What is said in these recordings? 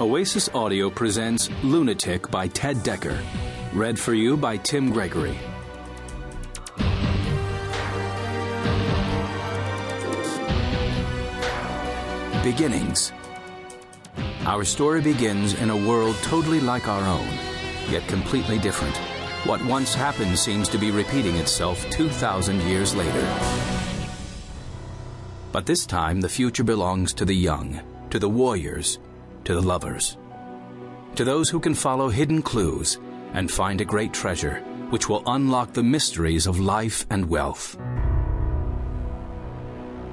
Oasis Audio presents Lunatic by Ted Dekker. Read for you by Tim Gregory. Beginnings. Our story begins in a world totally like our own, yet completely different. What once happened seems to be repeating itself 2,000 years later. But this time, the future belongs to the young, to the warriors, to the lovers. To those who can follow hidden clues and find a great treasure, which will unlock the mysteries of life and wealth.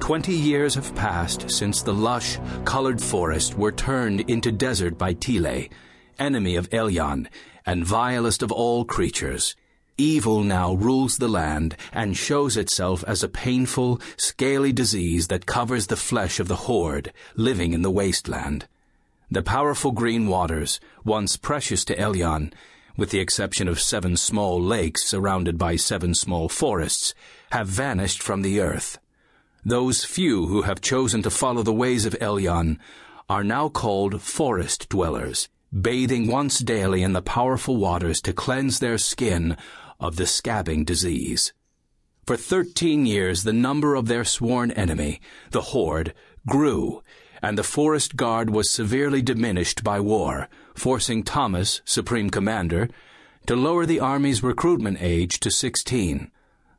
Twenty years have passed since the lush, colored forests were turned into desert by Teeleh, enemy of Elyon, and vilest of all creatures. Evil now rules the land and shows itself as a painful, scaly disease that covers the flesh of the horde living in the wasteland. The powerful green waters, once precious to Elyon, with the exception of seven small lakes surrounded by seven small forests, have vanished from the earth. Those few who have chosen to follow the ways of Elyon are now called forest dwellers, bathing once daily in the powerful waters to cleanse their skin of the scabbing disease. For thirteen years the number of their sworn enemy, the Horde, grew, and the forest guard was severely diminished by war, forcing Thomas, Supreme Commander, to lower the Army's recruitment age to sixteen.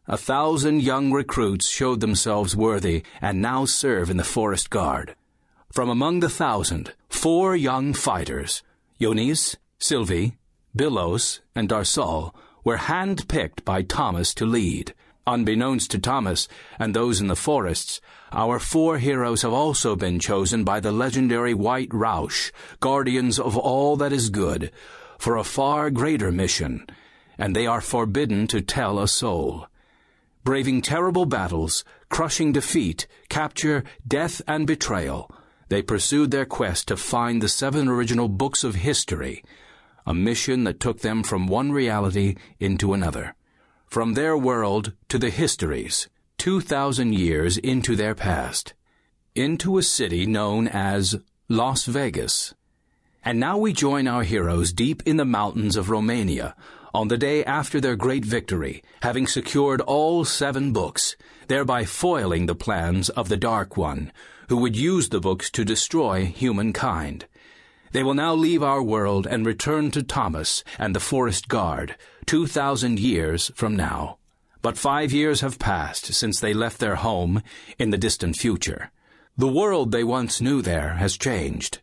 A thousand young recruits showed themselves worthy and now serve in the Forest Guard. From among the thousand, four young fighters, Yonis, Silvie, Billos, and Darsal, were hand-picked by Thomas to lead. Unbeknownst to Thomas and those in the forests, our four heroes have also been chosen by the legendary White Roush, guardians of all that is good, for a far greater mission, and they are forbidden to tell a soul. Braving terrible battles, crushing defeat, capture, death, and betrayal, they pursued their quest to find the seven original books of history, a mission that took them from one reality into another, from their world to the histories, 2,000 years into their past, into a city known as Las Vegas. And now we join our heroes deep in the mountains of Romania, on the day after their great victory, having secured all seven books, thereby foiling the plans of the Dark One, who would use the books to destroy humankind. They will now leave our world and return to Thomas and the Forest Guard, two thousand years from now. But five years have passed since they left their home in the distant future. The world they once knew there has changed.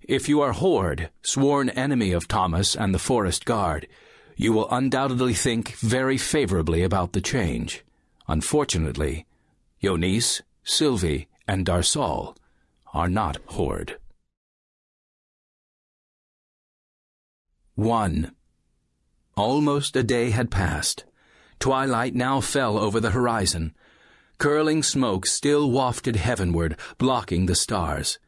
If you are Horde, sworn enemy of Thomas and the Forest Guard, you will undoubtedly think very favorably about the change. Unfortunately, Yonis, Silvie, and Darsal are not Horde. 1. Almost a day had passed. Twilight now fell over the horizon. Curling smoke still wafted heavenward, blocking the stars.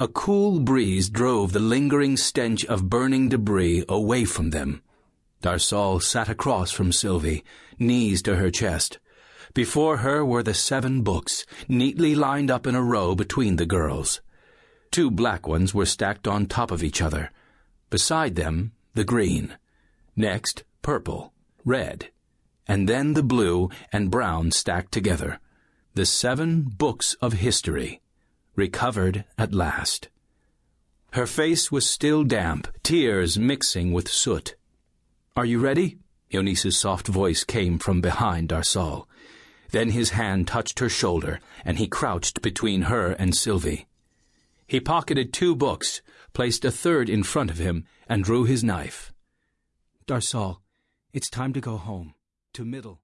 A cool breeze drove the lingering stench of burning debris away from them. Darsal sat across from Silvie, knees to her chest. Before her were the seven books, neatly lined up in a row between the girls. Two black ones were stacked on top of each other. Beside them, the green. Next, purple, red, and then the blue and brown stacked together. The seven books of history, recovered at last. Her face was still damp, tears mixing with soot. Are you ready? Yonis's soft voice came from behind Darsal. Then his hand touched her shoulder, and he crouched between her and Silvie. He pocketed two books, placed a third in front of him, and drew his knife. Darsal, it's time to go home, to Middle.